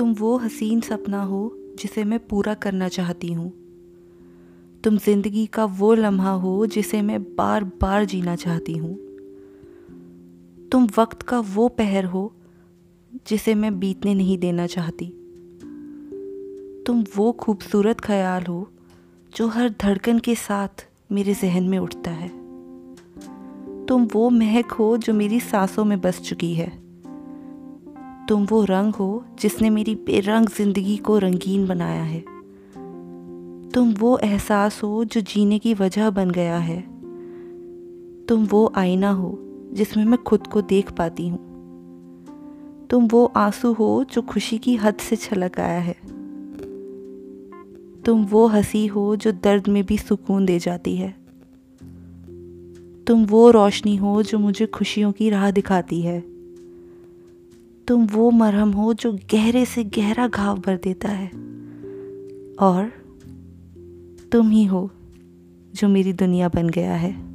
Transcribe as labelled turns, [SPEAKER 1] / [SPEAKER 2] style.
[SPEAKER 1] तुम वो हसीन सपना हो जिसे मैं पूरा करना चाहती हूँ। तुम ज़िंदगी का वो लम्हा हो जिसे मैं बार बार जीना चाहती हूँ। तुम वक्त का वो पहर हो जिसे मैं बीतने नहीं देना चाहती। तुम वो खूबसूरत ख्याल हो जो हर धड़कन के साथ मेरे जहन में उठता है। तुम वो महक हो जो मेरी सांसों में बस चुकी है। तुम वो रंग हो जिसने मेरी बेरंग ज़िंदगी को रंगीन बनाया है। तुम वो एहसास हो जो जीने की वजह बन गया है। तुम वो आईना हो जिसमें मैं खुद को देख पाती हूँ। तुम वो आँसू हो जो खुशी की हद से छलक आया है। तुम वो हँसी हो जो दर्द में भी सुकून दे जाती है। तुम वो रोशनी हो जो मुझे खुशियों की राह दिखाती है। तुम वो मरहम हो जो गहरे से गहरा घाव भर देता है। और तुम ही हो जो मेरी दुनिया बन गया है।